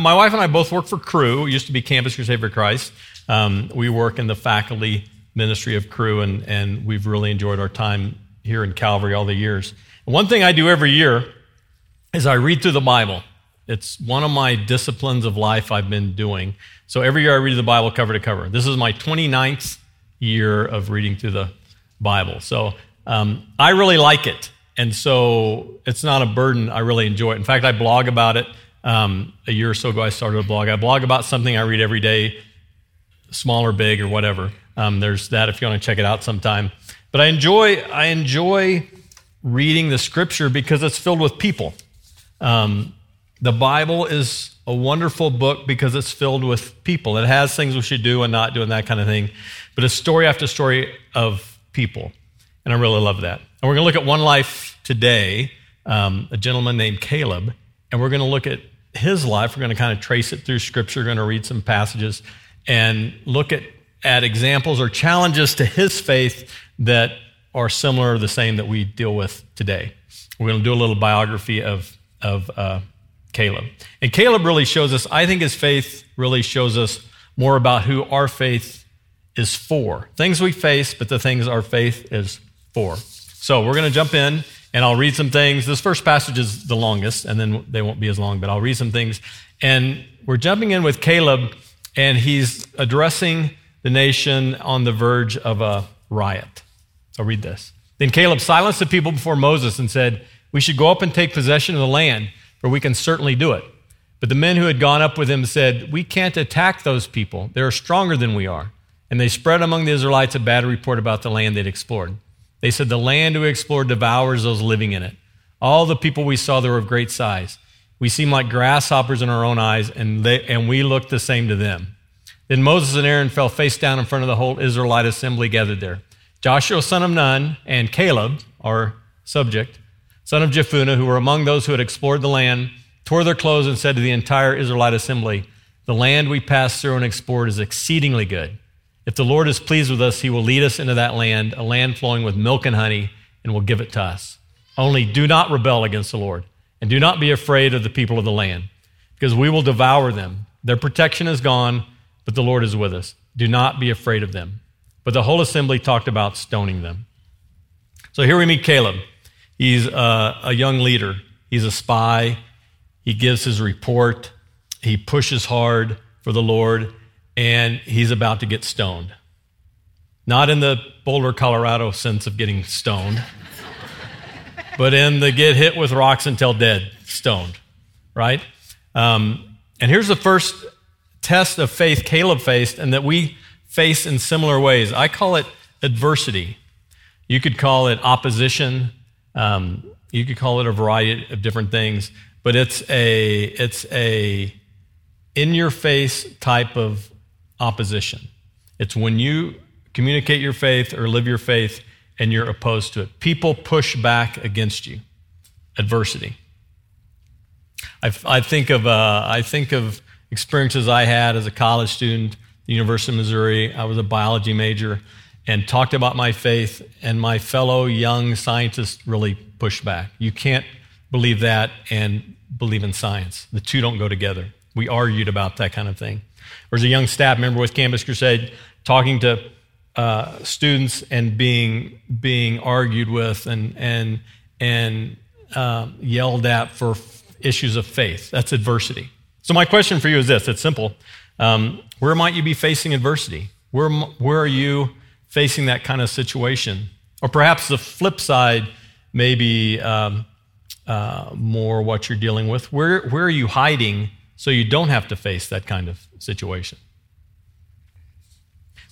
my wife and I both work for Cru. It used to be Campus Crusade for Christ. Um, we work in the faculty ministry of Cru, and, and we've really enjoyed our time here in Calvary all the years. One thing I do every year is I read through the Bible. It's one of my disciplines of life I've been doing. So every year I read the Bible cover to cover. This is my 29th year of reading through the Bible. So um, I really like it. And so it's not a burden. I really enjoy it. In fact, I blog about it. Um, a year or so ago, I started a blog. I blog about something I read every day, small or big or whatever. Um, there's that if you want to check it out sometime. But I enjoy, I enjoy reading the scripture because it's filled with people. Um, the Bible is a wonderful book because it's filled with people. It has things we should do and not do and that kind of thing, but it's story after story of people. And I really love that. And we're going to look at one life today, um, a gentleman named Caleb, and we're going to look at his life. We're going to kind of trace it through Scripture, we're going to read some passages and look at, at examples or challenges to his faith that are similar or the same that we deal with today. We're going to do a little biography of, of uh, Caleb. And Caleb really shows us, I think his faith really shows us more about who our faith is for. Things we face, but the things our faith is for. So we're going to jump in and I'll read some things. This first passage is the longest, and then they won't be as long, but I'll read some things. And we're jumping in with Caleb, and he's addressing the nation on the verge of a riot. So read this. Then Caleb silenced the people before Moses and said, We should go up and take possession of the land for we can certainly do it. But the men who had gone up with him said, We can't attack those people. They're stronger than we are. And they spread among the Israelites a bad report about the land they'd explored. They said, The land we explored devours those living in it. All the people we saw there were of great size. We seem like grasshoppers in our own eyes, and, they, and we look the same to them. Then Moses and Aaron fell face down in front of the whole Israelite assembly gathered there. Joshua, son of Nun, and Caleb, our subject, son of Jephunneh, who were among those who had explored the land, tore their clothes and said to the entire Israelite assembly, The land we passed through and explored is exceedingly good. If the Lord is pleased with us, he will lead us into that land, a land flowing with milk and honey, and will give it to us. Only do not rebel against the Lord, and do not be afraid of the people of the land, because we will devour them. Their protection is gone, but the Lord is with us. Do not be afraid of them. But the whole assembly talked about stoning them. So here we meet Caleb. He's a, a young leader, he's a spy. He gives his report, he pushes hard for the Lord, and he's about to get stoned. Not in the Boulder, Colorado sense of getting stoned, but in the get hit with rocks until dead, stoned, right? Um, and here's the first test of faith Caleb faced and that we face in similar ways. I call it adversity. You could call it opposition. Um, you could call it a variety of different things, but it's a it's a in your face type of opposition. It's when you communicate your faith or live your faith and you're opposed to it. People push back against you. Adversity. I, I think of uh, I think of experiences I had as a college student, the University of Missouri. I was a biology major and talked about my faith, and my fellow young scientists really pushed back. You can't believe that and believe in science. The two don't go together. We argued about that kind of thing. There was a young staff member with Campus Crusade talking to uh, students and being being argued with and and and uh, yelled at for issues of faith. That's adversity. So my question for you is this: It's simple. Um, where might you be facing adversity? Where where are you facing that kind of situation. Or perhaps the flip side maybe. um, uh, more what you're dealing with. Where, where are you hiding so you don't have to face that kind of situation?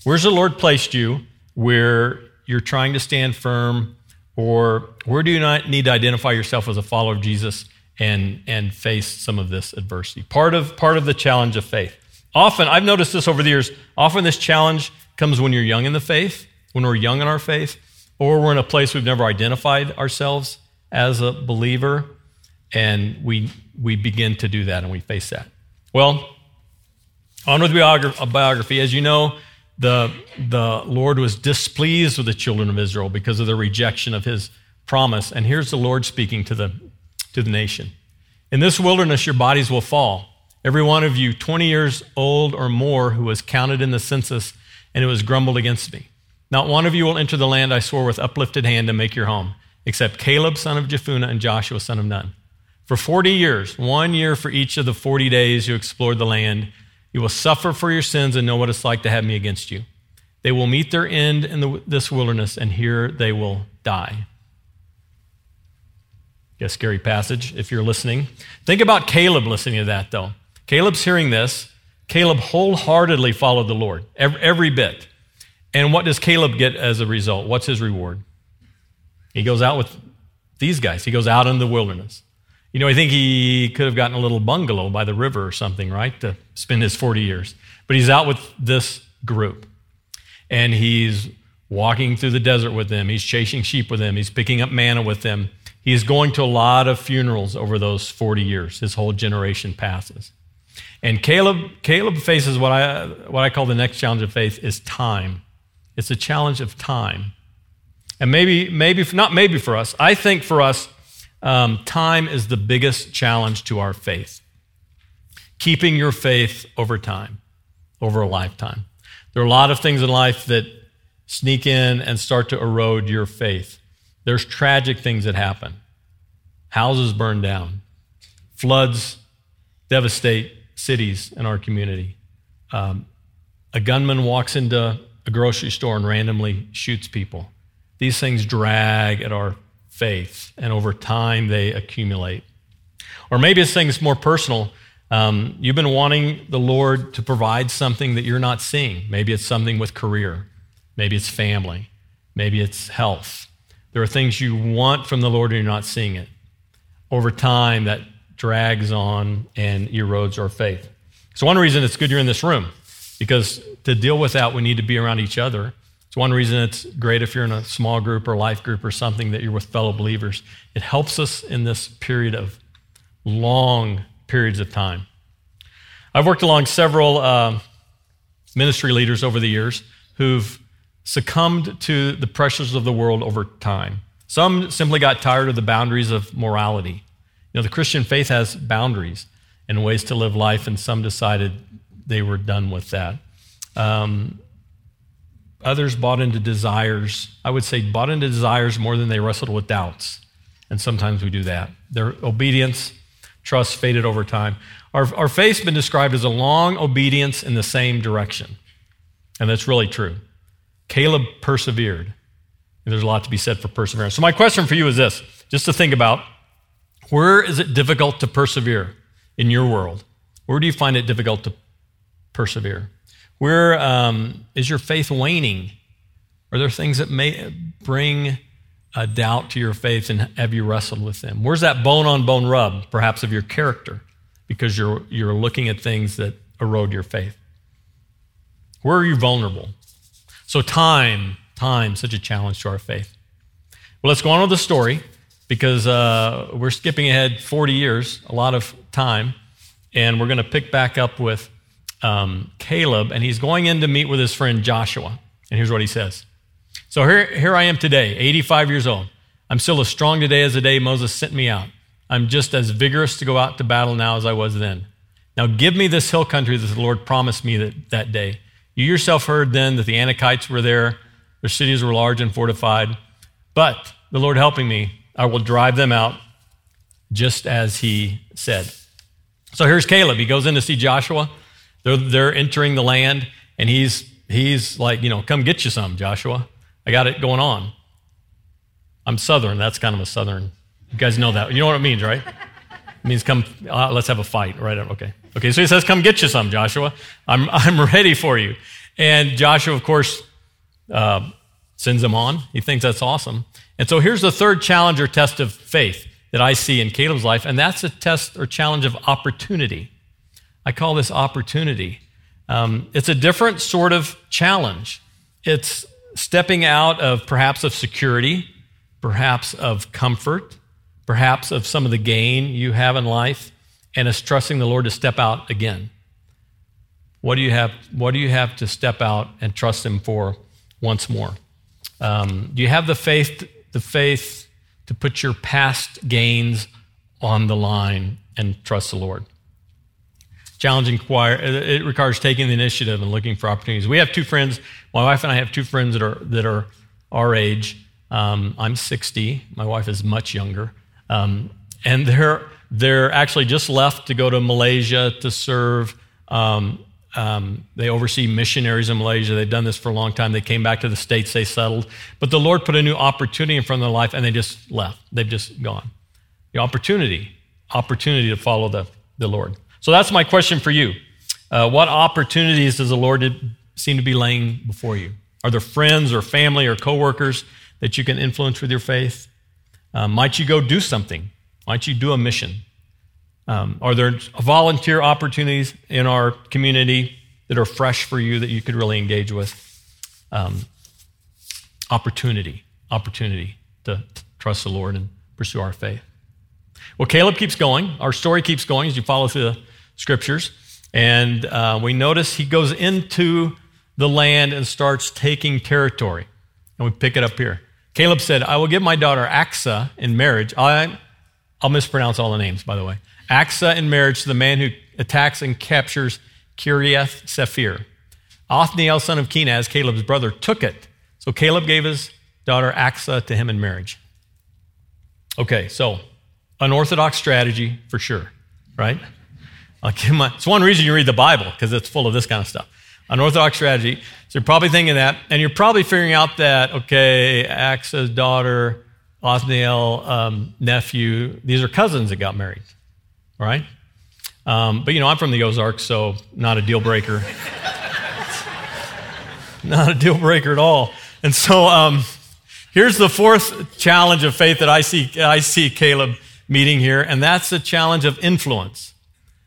Where's the Lord placed you where you're trying to stand firm, or where do you not need to identify yourself as a follower of Jesus and, and face some of this adversity? Part of, part of the challenge of faith. Often, I've noticed this over the years, often this challenge comes when you're young in the faith, when we're young in our faith, or we're in a place we've never identified ourselves as a believer, and we, we begin to do that and we face that. Well, on with biography. As you know, the, the Lord was displeased with the children of Israel because of their rejection of his promise. And here's the Lord speaking to the, to the nation In this wilderness, your bodies will fall, every one of you 20 years old or more who was counted in the census and who has grumbled against me. Not one of you will enter the land I swore with uplifted hand to make your home, except Caleb, son of Jephunneh, and Joshua, son of Nun. For 40 years, one year for each of the 40 days you explored the land, you will suffer for your sins and know what it's like to have me against you. They will meet their end in the, this wilderness, and here they will die. A scary passage if you're listening. Think about Caleb listening to that, though. Caleb's hearing this. Caleb wholeheartedly followed the Lord, every, every bit. And what does Caleb get as a result? What's his reward? He goes out with these guys. He goes out in the wilderness. You know, I think he could have gotten a little bungalow by the river or something, right, to spend his 40 years. But he's out with this group. And he's walking through the desert with them. He's chasing sheep with them. He's picking up manna with them. He's going to a lot of funerals over those 40 years. His whole generation passes. And Caleb, Caleb faces what I, what I call the next challenge of faith is time. It's a challenge of time. And maybe, maybe, not maybe for us, I think for us, um, time is the biggest challenge to our faith. Keeping your faith over time, over a lifetime. There are a lot of things in life that sneak in and start to erode your faith. There's tragic things that happen. Houses burn down, floods devastate cities in our community. Um, a gunman walks into a grocery store and randomly shoots people. These things drag at our faith, and over time they accumulate. Or maybe it's things more personal. Um, you've been wanting the Lord to provide something that you're not seeing. Maybe it's something with career, maybe it's family, maybe it's health. There are things you want from the Lord and you're not seeing it. Over time, that drags on and erodes our faith. So, one reason it's good you're in this room, because to deal with that, we need to be around each other. One reason it's great if you're in a small group or life group or something that you're with fellow believers. It helps us in this period of long periods of time. I've worked along several uh, ministry leaders over the years who've succumbed to the pressures of the world over time. Some simply got tired of the boundaries of morality. You know, the Christian faith has boundaries and ways to live life, and some decided they were done with that. Um, others bought into desires. I would say bought into desires more than they wrestled with doubts. And sometimes we do that. Their obedience, trust faded over time. Our, our faith's been described as a long obedience in the same direction. And that's really true. Caleb persevered. And there's a lot to be said for perseverance. So, my question for you is this just to think about where is it difficult to persevere in your world? Where do you find it difficult to persevere? Where um, is your faith waning? Are there things that may bring a doubt to your faith and have you wrestled with them? Where's that bone on bone rub, perhaps, of your character because you're, you're looking at things that erode your faith? Where are you vulnerable? So, time, time, such a challenge to our faith. Well, let's go on with the story because uh, we're skipping ahead 40 years, a lot of time, and we're going to pick back up with um, Caleb, and he's going in to meet with his friend Joshua. And here's what he says So here, here I am today, 85 years old. I'm still as strong today as the day Moses sent me out. I'm just as vigorous to go out to battle now as I was then. Now give me this hill country that the Lord promised me that, that day. You yourself heard then that the Anakites were there, their cities were large and fortified. But the Lord helping me, I will drive them out just as he said. So here's Caleb. He goes in to see Joshua. They're, they're entering the land, and he's, he's like, you know, come get you some, Joshua. I got it going on. I'm Southern. That's kind of a Southern. You guys know that. You know what it means, right? It means come, uh, let's have a fight, right? Okay. Okay, so he says, come get you some, Joshua. I'm, I'm ready for you. And Joshua, of course, uh, sends him on. He thinks that's awesome. And so here's the third challenge or test of faith that I see in Caleb's life, and that's a test or challenge of opportunity. I call this opportunity. Um, it's a different sort of challenge. It's stepping out of perhaps of security, perhaps of comfort, perhaps of some of the gain you have in life, and it's trusting the Lord to step out again. What do you have? What do you have to step out and trust Him for once more? Um, do you have the faith the faith to put your past gains on the line and trust the Lord. Challenging choir. It requires taking the initiative and looking for opportunities. We have two friends. My wife and I have two friends that are that are our age. Um, I'm 60. My wife is much younger, um, and they're they're actually just left to go to Malaysia to serve. Um, um, they oversee missionaries in Malaysia. They've done this for a long time. They came back to the States, they settled. But the Lord put a new opportunity in front of their life, and they just left. They've just gone. The opportunity, opportunity to follow the, the Lord. So that's my question for you. Uh, what opportunities does the Lord seem to be laying before you? Are there friends or family or coworkers that you can influence with your faith? Uh, might you go do something? Might you do a mission? Um, are there volunteer opportunities in our community that are fresh for you that you could really engage with? Um, opportunity, opportunity to trust the Lord and pursue our faith. Well, Caleb keeps going. Our story keeps going as you follow through the scriptures. And uh, we notice he goes into the land and starts taking territory. And we pick it up here. Caleb said, I will give my daughter Aksah in marriage. I, I'll mispronounce all the names, by the way. Aksah in marriage to the man who attacks and captures Kiriath Sepher. Othniel, son of Kenaz, Caleb's brother, took it. So Caleb gave his daughter Aksah to him in marriage. Okay, so unorthodox strategy for sure, right? My, it's one reason you read the Bible, because it's full of this kind of stuff. Unorthodox strategy. So you're probably thinking that, and you're probably figuring out that, okay, Aksah's daughter, Othniel, um, nephew, these are cousins that got married, right? Um, but you know, I'm from the Ozarks, so not a deal breaker. not a deal breaker at all. And so um, here's the fourth challenge of faith that I see, I see Caleb meeting here, and that's the challenge of influence.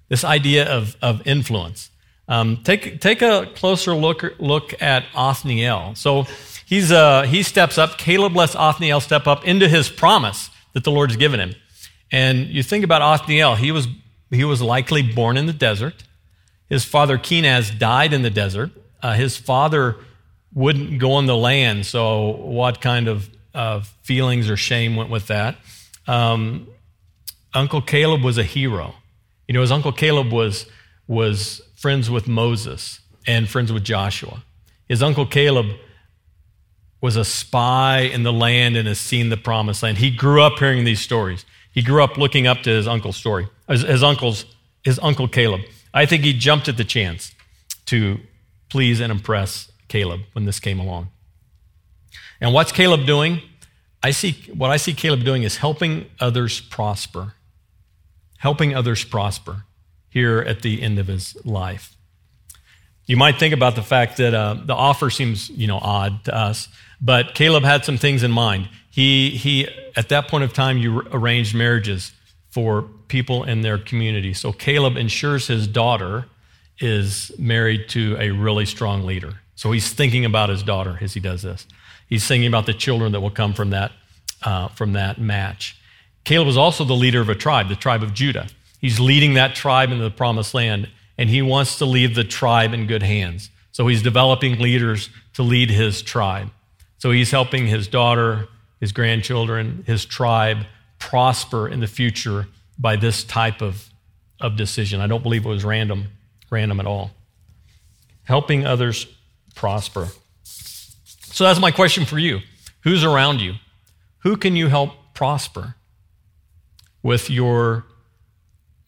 This idea of, of influence. Um, take, take a closer look, look at Othniel. So he's, uh, he steps up. Caleb lets Othniel step up into his promise that the Lord's given him. And you think about Othniel, he was, he was likely born in the desert. His father Kenaz died in the desert. Uh, his father wouldn't go on the land, so what kind of uh, feelings or shame went with that? Um, Uncle Caleb was a hero. You know, his uncle Caleb was, was friends with Moses and friends with Joshua. His uncle Caleb was a spy in the land and has seen the promised land. He grew up hearing these stories. He grew up looking up to his uncle's story, his, his uncle's, his uncle Caleb. I think he jumped at the chance to please and impress Caleb when this came along. And what's Caleb doing? I see what I see Caleb doing is helping others prosper helping others prosper here at the end of his life. You might think about the fact that uh, the offer seems, you know, odd to us, but Caleb had some things in mind. He, he, at that point of time, you arranged marriages for people in their community. So Caleb ensures his daughter is married to a really strong leader. So he's thinking about his daughter as he does this. He's thinking about the children that will come from that, uh, from that match. Caleb was also the leader of a tribe, the tribe of Judah. He's leading that tribe into the promised land, and he wants to leave the tribe in good hands. So he's developing leaders to lead his tribe. So he's helping his daughter, his grandchildren, his tribe prosper in the future by this type of, of decision. I don't believe it was random, random at all. Helping others prosper. So that's my question for you. Who's around you? Who can you help prosper? With your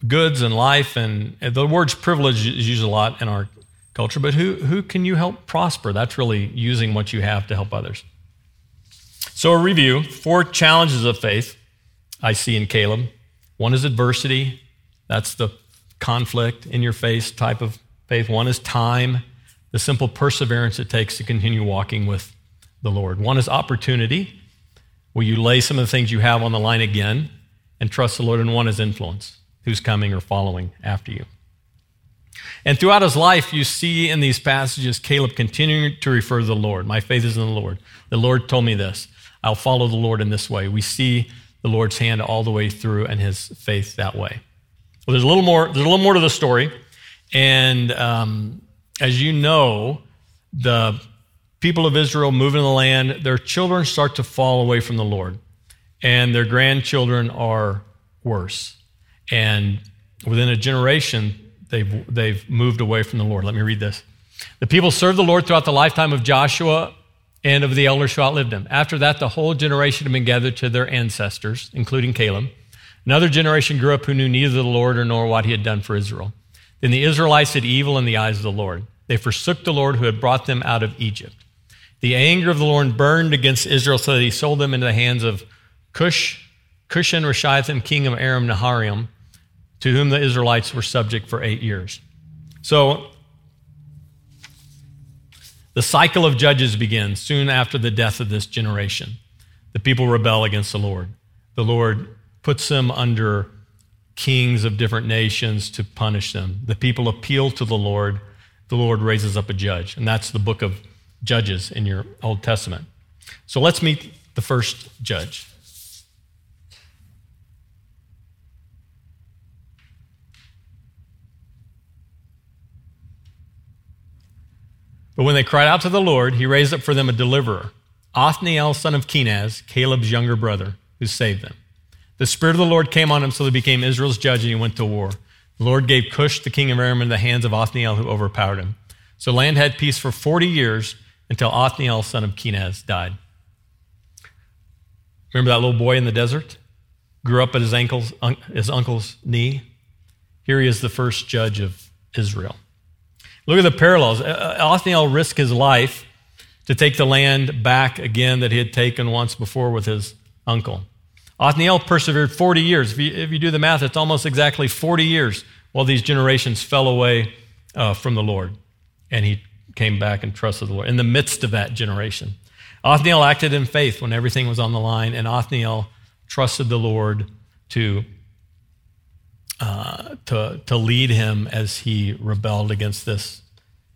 goods and life. And the word privilege is used a lot in our culture, but who, who can you help prosper? That's really using what you have to help others. So, a review four challenges of faith I see in Caleb. One is adversity, that's the conflict in your face type of faith. One is time, the simple perseverance it takes to continue walking with the Lord. One is opportunity. Will you lay some of the things you have on the line again and trust the Lord, and one his influence, who's coming or following after you. And throughout his life, you see in these passages Caleb continuing to refer to the Lord. My faith is in the Lord. The Lord told me this. I'll follow the Lord in this way. We see the Lord's hand all the way through and his faith that way. Well, there's a little more. There's a little more to the story, and um, as you know, the people of Israel move into the land. Their children start to fall away from the Lord and their grandchildren are worse. And within a generation, they've, they've moved away from the Lord. Let me read this. The people served the Lord throughout the lifetime of Joshua and of the elders who outlived him. After that, the whole generation had been gathered to their ancestors, including Caleb. Another generation grew up who knew neither the Lord nor what he had done for Israel. Then the Israelites did evil in the eyes of the Lord. They forsook the Lord who had brought them out of Egypt. The anger of the Lord burned against Israel so that he sold them into the hands of Cush, Cushan Rishathaim, king of Aram Naharaim, to whom the Israelites were subject for eight years. So the cycle of judges begins soon after the death of this generation. The people rebel against the Lord. The Lord puts them under kings of different nations to punish them. The people appeal to the Lord. The Lord raises up a judge. And that's the book of Judges in your Old Testament. So let's meet the first judge. But when they cried out to the Lord, he raised up for them a deliverer, Othniel, son of Kenaz, Caleb's younger brother, who saved them. The Spirit of the Lord came on him, so he became Israel's judge, and he went to war. The Lord gave Cush, the king of Aram, into the hands of Othniel, who overpowered him. So land had peace for 40 years until Othniel, son of Kenaz, died. Remember that little boy in the desert? Grew up at his, ankles, his uncle's knee? Here he is, the first judge of Israel. Look at the parallels. Uh, uh, Othniel risked his life to take the land back again that he had taken once before with his uncle. Othniel persevered 40 years. If you, if you do the math, it's almost exactly 40 years while these generations fell away uh, from the Lord. And he came back and trusted the Lord in the midst of that generation. Othniel acted in faith when everything was on the line, and Othniel trusted the Lord to uh, to, to lead him as he rebelled against this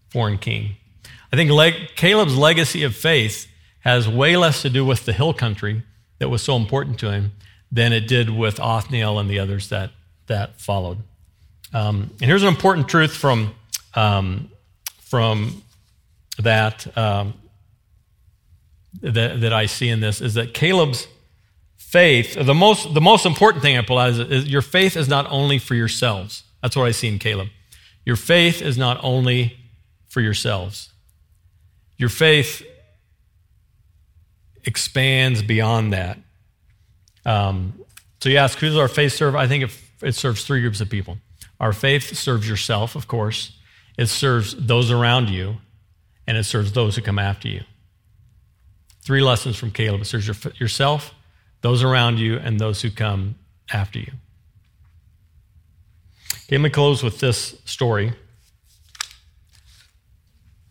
foreign king. I think Le- Caleb's legacy of faith has way less to do with the hill country that was so important to him than it did with Othniel and the others that, that followed. Um, and here's an important truth from, um, from that, um, that, that I see in this is that Caleb's faith, the most, the most important thing I pull out is, is your faith is not only for yourselves. That's what I see in Caleb. Your faith is not only for yourselves. Your faith expands beyond that. Um, so you ask, who does our faith serve? I think it, it serves three groups of people. Our faith serves yourself, of course. It serves those around you, and it serves those who come after you. Three lessons from Caleb. It serves your, yourself, those around you, and those who come after you. Okay, let me close with this story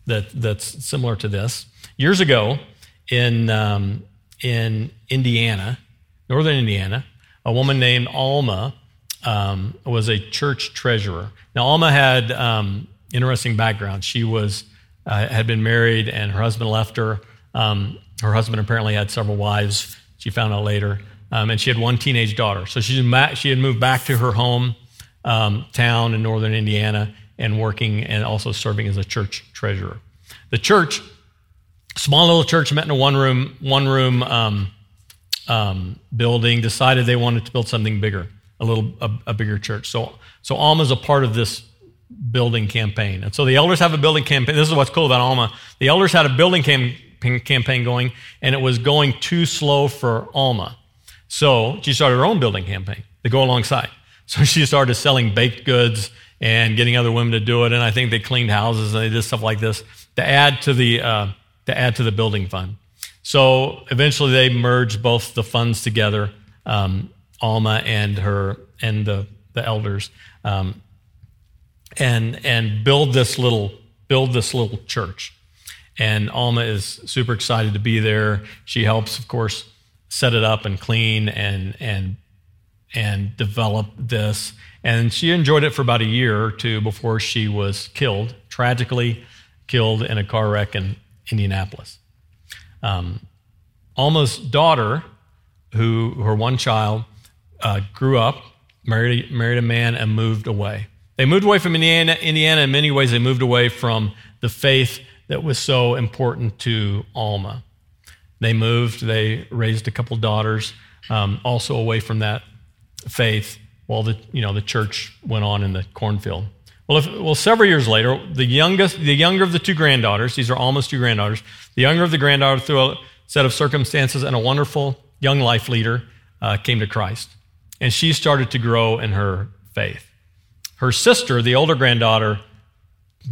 that, that's similar to this. Years ago in, um, in Indiana, northern Indiana, a woman named Alma um, was a church treasurer. Now, Alma had um, interesting background. She was uh, had been married, and her husband left her. Um, her husband apparently had several wives. She found out later. Um, and she had one teenage daughter. So she, she had moved back to her home um, town in northern Indiana and working and also serving as a church treasurer. The church, small little church, met in a one room, one room um, um, building, decided they wanted to build something bigger, a little a, a bigger church. So, so Alma is a part of this building campaign. And so the elders have a building campaign. This is what's cool about Alma. The elders had a building campaign campaign going, and it was going too slow for Alma. So she started her own building campaign to go alongside. So she started selling baked goods and getting other women to do it. And I think they cleaned houses and they did stuff like this to add to the uh, to add to the building fund. So eventually they merged both the funds together, um, Alma and her and the the elders, um, and and build this little build this little church. And Alma is super excited to be there. She helps, of course, set it up and clean and and and develop this. And she enjoyed it for about a year or two before she was killed, tragically killed in a car wreck in Indianapolis. Um, Alma's daughter, who her one child, uh, grew up, married married a man, and moved away. They moved away from Indiana. Indiana in many ways. They moved away from the faith that was so important to Alma. They moved, they raised a couple daughters, um, also away from that faith while the, you know, the church went on in the cornfield. Well, if, well, several years later, the youngest, the younger of the two granddaughters, these are almost two granddaughters, the younger of the granddaughter, through a set of circumstances and a wonderful young life leader, uh, came to Christ. And she started to grow in her faith. Her sister, the older granddaughter,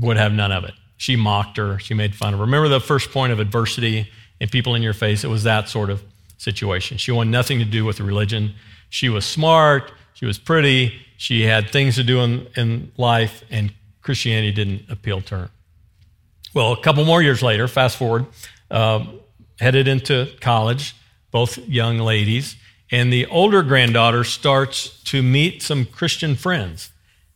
would have none of it. She mocked her, she made fun of her. Remember the first point of adversity and people in your face? It was that sort of situation. She wanted nothing to do with religion. She was smart, she was pretty, she had things to do in, in life, and Christianity didn't appeal to her. Well, a couple more years later, fast forward, uh, headed into college, both young ladies, and the older granddaughter starts to meet some Christian friends.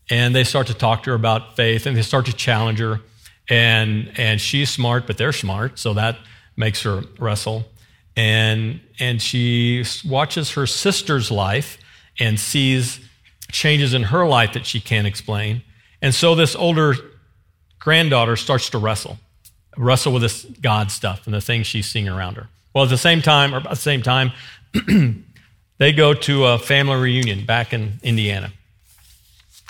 And they start to talk to her about faith, and they start to challenge her. And, and she's smart, but they're smart, so that makes her wrestle. And, and she watches her sister's life and sees changes in her life that she can't explain. And so this older granddaughter starts to wrestle, wrestle with this God stuff and the things she's seeing around her. Well, at the same time, or at the same time, they go to a family reunion back in Indiana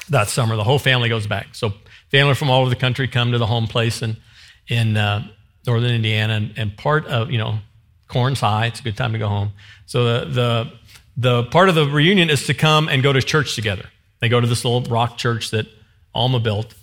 that summer. The whole family goes back. So family from all over the country come to the home place in, in uh, northern Indiana, and, and, part of, you know, Corn's High. It's a good time to go home. So the, the the part of the reunion is to come and go to church together. They go to this little rock church that Alma built,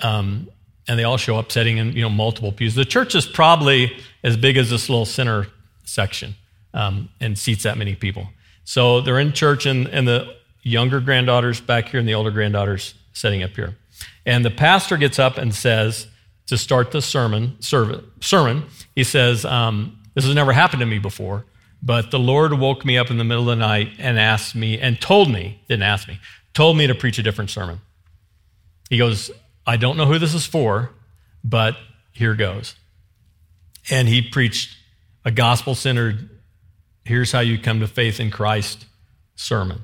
um, and they all show up sitting in you know multiple pews. The church is probably as big as this little center section um, and seats that many people. So they're in church, and, and the younger granddaughters back here, and the older granddaughters sitting up here. And the pastor gets up and says to start the sermon. sermon he says, um, "This has never happened to me before." But the Lord woke me up in the middle of the night and asked me, and told me, didn't ask me, told me to preach a different sermon. He goes, I don't know who this is for, but here goes. And he preached a gospel centered, here's how you come to faith in Christ sermon.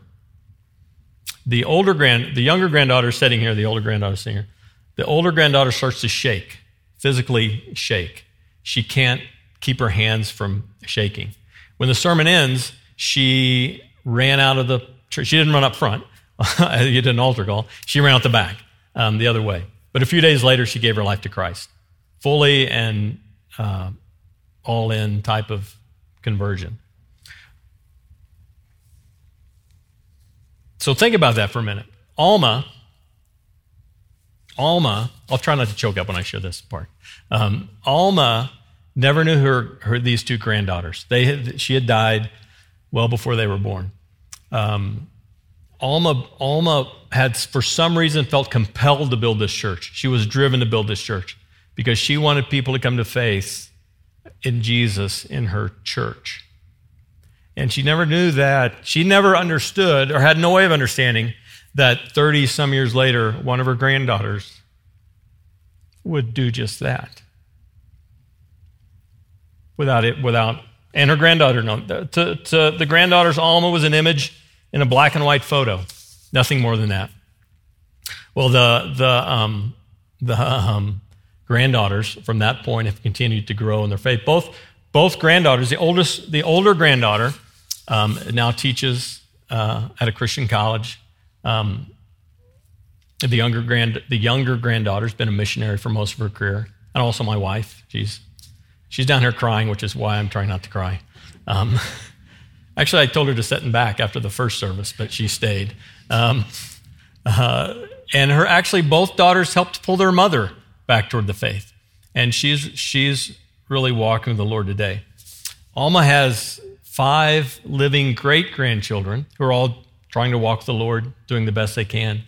The older grand, the younger granddaughter sitting here, the older granddaughter sitting here, the older granddaughter starts to shake, physically shake. She can't keep her hands from shaking. When the sermon ends, she ran out of the church. She didn't run up front. you did an altar call. She ran out the back, um, the other way. But a few days later, she gave her life to Christ, fully and uh, all in type of conversion. So think about that for a minute. Alma, Alma, I'll try not to choke up when I share this part. Um, Alma never knew her, her these two granddaughters. They had, she had died well before they were born. Um, Alma, Alma had, for some reason, felt compelled to build this church. She was driven to build this church because she wanted people to come to faith in Jesus in her church. And she never knew that. She never understood or had no way of understanding that 30 some years later, one of her granddaughters would do just that without it, without, and her granddaughter. No, to, to the granddaughter's Alma was an image in a black and white photo, nothing more than that. Well, the the um, the um, granddaughters from that point have continued to grow in their faith. Both both granddaughters, the oldest, the older granddaughter, um, now teaches uh, at a Christian college. Um, the younger grand the younger granddaughter's been a missionary for most of her career, and also my wife. She's She's down here crying, which is why I'm trying not to cry. Um, actually, I told her to sit in back after the first service, but she stayed. Um, uh, and her actually both daughters helped pull their mother back toward the faith, and she's she's really walking with the Lord today. Alma has five living great grandchildren who are all trying to walk the Lord, doing the best they can,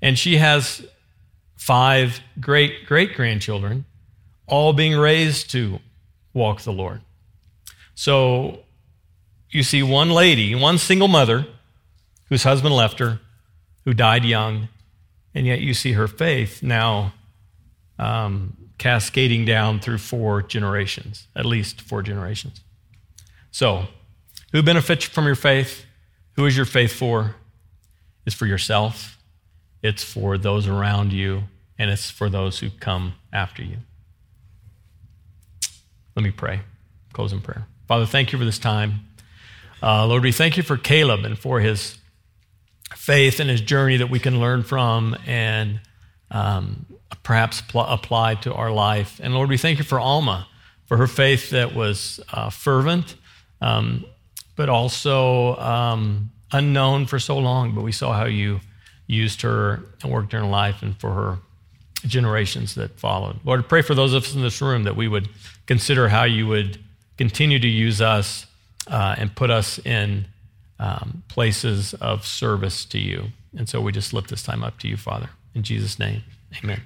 and she has five great great grandchildren, all being raised to walk the Lord. So you see one lady, one single mother whose husband left her, who died young, and yet you see her faith now um, cascading down through four generations, at least four generations. So, who benefits from your faith? Who is your faith for? It's for yourself, it's for those around you, and it's for those who come after you. Let me pray. Close in prayer. Father, thank you for this time. Uh, Lord, we thank you for Caleb and for his faith and his journey that we can learn from. And um, perhaps pl- apply to our life. And Lord, we thank you for Alma, for her faith that was uh, fervent, um, but also um, unknown for so long. But we saw how you used her and worked in her life and for her generations that followed. Lord, pray for those of us in this room that we would consider how you would continue to use us uh, and put us in um, places of service to you. And so we just lift this time up to you, Father. In Jesus' name, amen.